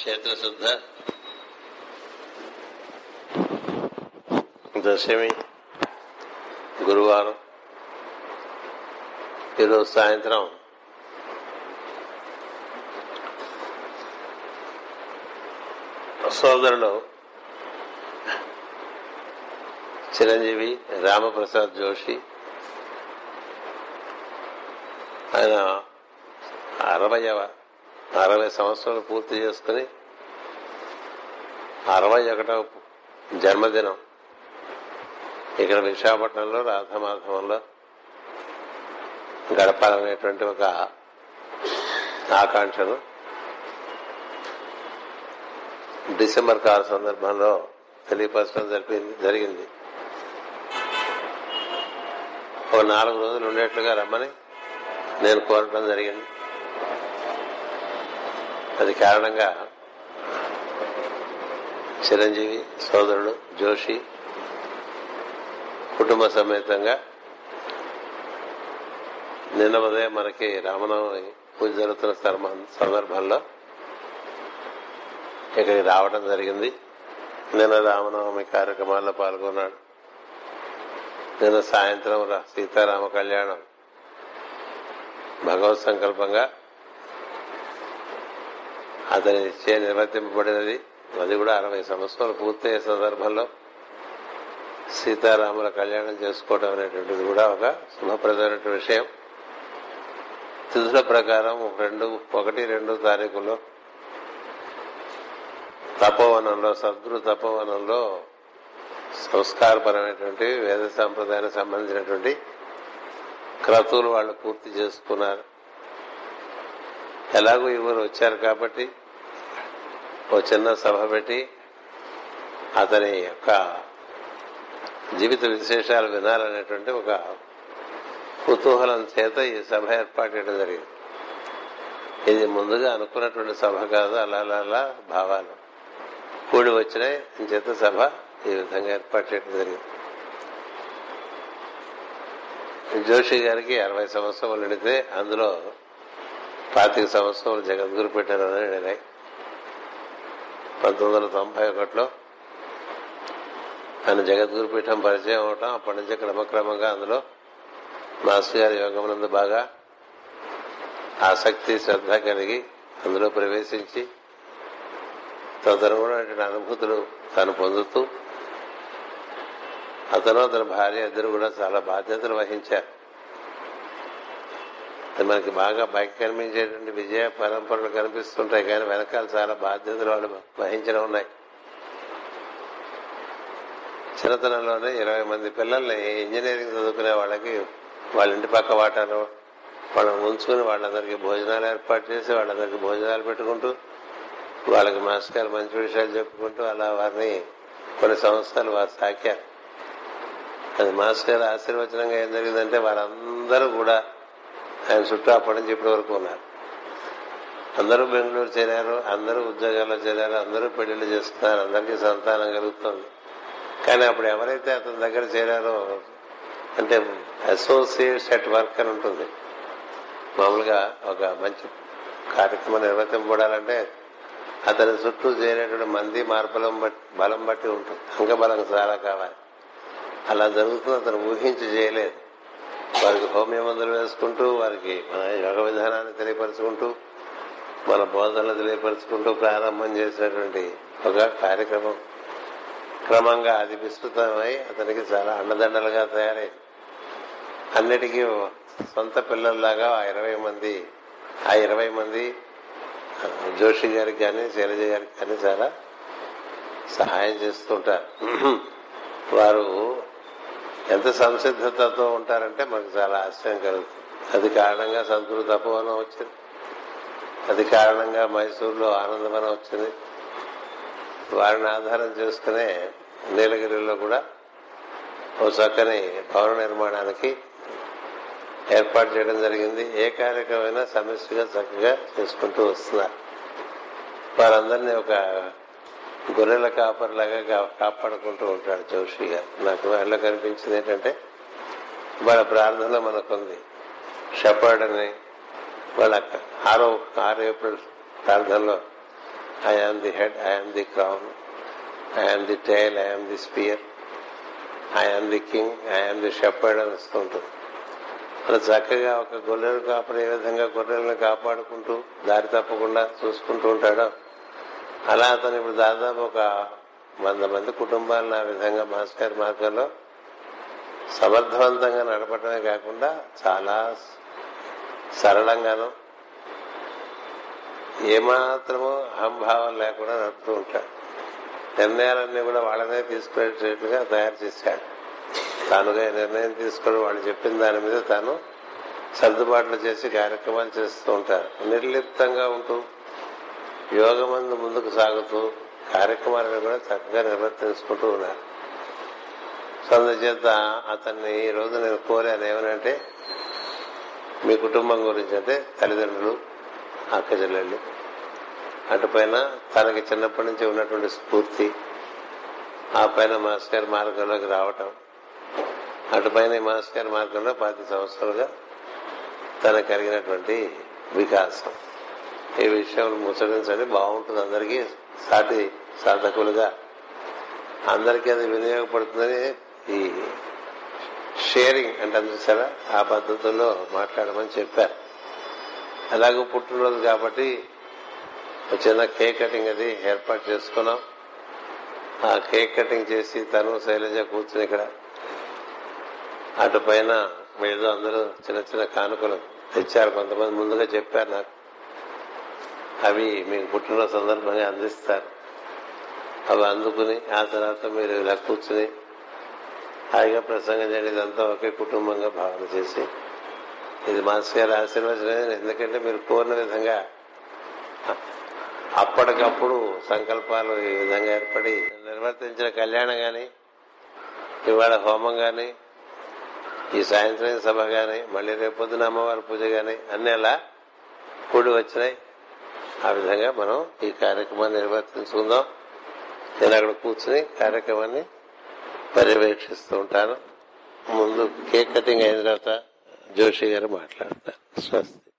క్షేత్రశుద్ధ దశమి గురువారం. ఈరోజు సాయంత్రం సోదరులు చిరంజీవి రామప్రసాద్ జోషి ఆయన అరవయవ అరవై సంవత్సరాలు పూర్తి చేసుకుని అరవై ఒకటవ జన్మదినం ఇక్కడ విశాఖపట్నంలో రాధమాధవంలో గడపాలనేటువంటి ఒక ఆకాంక్షను డిసెంబర్ కారు సందర్భంలో తెలియపరచడం జరిపింది జరిగింది. ఒక నాలుగు రోజులు ఉండేట్లుగా రమ్మని నేను కోరటం జరిగింది. అది కారణంగా చిరంజీవి సోదరుడు జోషి కుటుంబ సమేతంగా నిన్న ఉదయం మనకి రామనవమి పూజ జరుగుతున్న సందర్భంలో ఇక్కడికి రావడం జరిగింది. నిన్న రామనవమి కార్యక్రమాల్లో పాల్గొన్నాడు. నిన్న సాయంత్రం రా- సీతారామ కళ్యాణం భగవత్ సంకల్పంగా అతని చే నిర్వర్తింపబడినది. అది కూడా అరవై సంవత్సరాలు పూర్తయ్యే సందర్భంలో సీతారాముల కళ్యాణం చేసుకోవడం అనేటువంటిది కూడా ఒక శుభప్రదమైన విషయం. తిథుల ప్రకారం రెండు ఒకటి రెండు తారీఖులో తపోవనంలో సద్గురు తపోవనంలో సంస్కారపరమైనటువంటి వేద సాంప్రదాయానికి సంబంధించినటువంటి క్రతువులు వాళ్ళు పూర్తి చేసుకున్నారు. ఎలాగో ఇవ్వరు వచ్చారు కాబట్టి ఓ చిన్న సభ పెట్టి అతని యొక్క జీవిత విశేషాలు వినాలనేటువంటి ఒక కుతూహలం చేత ఈ సభ ఏర్పాటు చేయడం జరిగింది. ఇది ముందుగా అనుకున్నటువంటి సభ కాదు అలా అలా భావాలు కూడి వచ్చినాయి. చేత సభ ఈ విధంగా ఏర్పాటు చేయడం జరిగింది. జోషి గారికి అరవై సంవత్సరాలు నిడితే అందులో పాతిక సంవత్సరాలు జగద్గురు పెట్టారని నిడినాయి పంతొమ్మిది వందల తొంభై ఒకటిలో ఆయన జగద్గురు పీఠం పరిచయం అవటం అప్పటి నుంచి క్రమక్రమంగా అందులో మాస్టర్ గారి యోగమునందు బాగా ఆసక్తి శ్రద్ధ కలిగి అందులో ప్రవేశించి తదనుగుణమైన అనుభూతులు తాను పొందుతూ అతను అతని భార్య ఇద్దరు కూడా చాలా బాధ్యతలు వహించారు. మనకి బాగా బయట కనిపించేటువంటి విజయ పరంపరలు కనిపిస్తుంటాయి కానీ వెనకాల చాలా బాధ్యతలు వాళ్ళు వహించడం ఉన్నాయి. చిన్నతనంలోనే ఇరవై మంది పిల్లల్ని ఇంజనీరింగ్ చదువుకునే వాళ్ళకి వాళ్ళ ఇంటి పక్క వాటాలు వాళ్ళని ఉంచుకుని వాళ్ళందరికీ భోజనాలు ఏర్పాటు చేసి వాళ్ళందరికీ భోజనాలు పెట్టుకుంటూ వాళ్ళకి మాస్టర్ మంచి విషయాలు చెప్పుకుంటూ అలా వారిని కొన్ని సంవత్సరాలు వారు సాకారు. అది మాస్టర్ ఆశీర్వచనంగా ఏం జరిగిందంటే వారందరూ కూడా ఆయన చుట్టూ అప్పటి నుంచి ఇప్పటి వరకు ఉన్నారు. అందరూ బెంగళూరు చేరారు అందరూ ఉద్యోగాల్లో చేరారు అందరూ పెళ్ళిళ్ళు చేస్తున్నారు అందరికీ సంతానం కలుగుతుంది. కానీ అప్పుడు ఎవరైతే అతని దగ్గర చేరారో అంటే అసోసియేట్స్ అట్ వర్క్ అని ఉంటుంది. మామూలుగా ఒక మంచి కార్యక్రమం నిర్వర్తింపబడాలంటే అతని చుట్టూ చేరేటువంటి మంది మార్పులం బట్టి బలం బట్టి ఉంటుంది. అంగబలం చాలా కావాలి. అలా జరుగుతుంది అతను ఊహించి చేయలేదు. వారికి హోమియో మందులు వేసుకుంటూ వారికి మన యోగ విధానాన్ని తెలియపరచుకుంటూ మన బోధనలు తెలియపరచుకుంటూ ప్రారంభం చేసినటువంటి ఒక కార్యక్రమం. క్రమంగా అది విస్తృతమై అతనికి చాలా అండదండలుగా తయారై అన్నిటికీ సొంత పిల్లల్లాగా ఆ ఇరవై మంది ఆ ఇరవై మంది జోషి గారికి కానీ శైలజ గారికి కానీ చాలా సహాయం చేస్తుంటారు. వారు ఎంత సంసిద్ధతతో ఉంటారంటే మనకు చాలా ఆశ్చర్యం కలుగుతుంది. అది కారణంగా సద్గురు తపోవనం వచ్చింది. అది కారణంగా మైసూరులో ఆనందవనం వచ్చింది. వారిని ఆధారం చేసుకునే నీలగిరిలో కూడా ఓ చక్కని భవన నిర్మాణానికి ఏర్పాటు చేయడం జరిగింది. ఏ కార్యక్రమమైనా సమస్యగా చక్కగా చేసుకుంటూ వస్తున్నారు. వారందరినీ ఒక గొర్రెల కాపరిలాగా కాపాడుకుంటూ ఉంటాడు జోషి గారు. నాకు వాళ్ళ కనిపించింది ఏంటంటే వాళ్ళ ప్రార్థన మనకుంది. షపర్డ్ అని వాళ్ళ ఆరో ఆరు ఏప్రిల్ ప్రార్థనలో I am the head I am the crown I am the tail I am the spear I am the king I am the shepherd అని వస్తూ ఉంటుంది. అలా చక్కగా ఒక గొర్రెలు కాపాడు ఏ విధంగా గొర్రెలను కాపాడుకుంటూ దారి తప్పకుండా చూసుకుంటూ ఉంటాడో అలా అతను ఇప్పుడు దాదాపు ఒక వంద మంది కుటుంబాలను ఆ విధంగా మాస్టర్ మార్గంలో సమర్థవంతంగా నడపడమే కాకుండా చాలా సరళంగాను ఏమాత్రమో అహంభావం లేకుండా నడుపుతూ ఉంటాడు. నిర్ణయాలన్నీ కూడా వాళ్ళనే తీసుకునేటట్లుగా తయారు చేశాడు. తానుగా నిర్ణయం తీసుకొని వాళ్ళు చెప్పిన దాని మీద తాను సర్దుబాట్లు చేసి కార్యక్రమాలు చేస్తూ ఉంటారు. నిర్లిప్తంగా ఉంటూ యోగమందు ముందుకు సాగుతూ కార్యక్రమాలను కూడా చక్కగా నిర్వర్తించుకుంటూ ఉన్నారు. సో అందుచేత అతన్ని ఈ రోజు నేను కోరాను. ఏమనంటే మీ కుటుంబం గురించి అంటే తల్లిదండ్రులు అక్క చెల్లెళ్ళు అటుపైన తనకి చిన్నప్పటి నుంచి ఉన్నటువంటి స్ఫూర్తి ఆ పైన మాస్టర్ గారి మార్గంలోకి రావటం అటుపైన ఈ మాస్టర్ గారి మార్గంలో పది సంవత్సరాలుగా తనకు కలిగినటువంటి వికాసం. ఈ విషయం ముచ్చటించండి. బాగుంటుంది. అందరికీ సాటి సాధకులుగా. అందరికీ అది వినియోగపడుతుందని ఈ షేరింగ్ అంటే చూసారా ఆ పద్ధతుల్లో మాట్లాడమని చెప్పారు. అలాగే పుట్టినరోజు కాబట్టి ఒక చిన్న కేక్ కటింగ్ అది ఏర్పాటు చేసుకున్నాం. ఆ కేక్ కటింగ్ చేసి తను శైలజ కూర్చుని ఇక్కడ అటు పైన ఏదో అందరూ చిన్న చిన్న కానుకలు తెచ్చారు. కొంతమంది ముందుగా చెప్పారు నాకు. అవి మీకు పుట్టిన సందర్భంగా అందిస్తారు. అవి అందుకుని ఆ తర్వాత మీరు ఇలా కూర్చుని హాయిగా ప్రసంగం చేయడం ఇదంతా ఒకే కుటుంబంగా భావన చేసి ఇది మాస్ గారి ఆశీర్వచనం ఎందుకంటే మీరు కోరిన విధంగా అప్పటికప్పుడు సంకల్పాలు ఈ విధంగా ఏర్పడి నిర్వర్తించిన కళ్యాణం కానీ ఇవాళ హోమం కానీ ఈ సాయంత్రం సభ కానీ మళ్ళీ రేపొద్దున అమ్మవారి పూజ కానీ అన్ని అలా కూడి వచ్చినాయి. ఆ విధంగా మనం ఈ కార్యక్రమాన్ని నిర్వర్తించుకుందాం. నేను అక్కడ కూర్చుని కార్యక్రమాన్ని పర్యవేక్షిస్తూ ఉంటాను. ముందు కేక్ కటింగ్ అయిన తర్వాత జోషి గారు మాట్లాడతారు. స్వస్తి.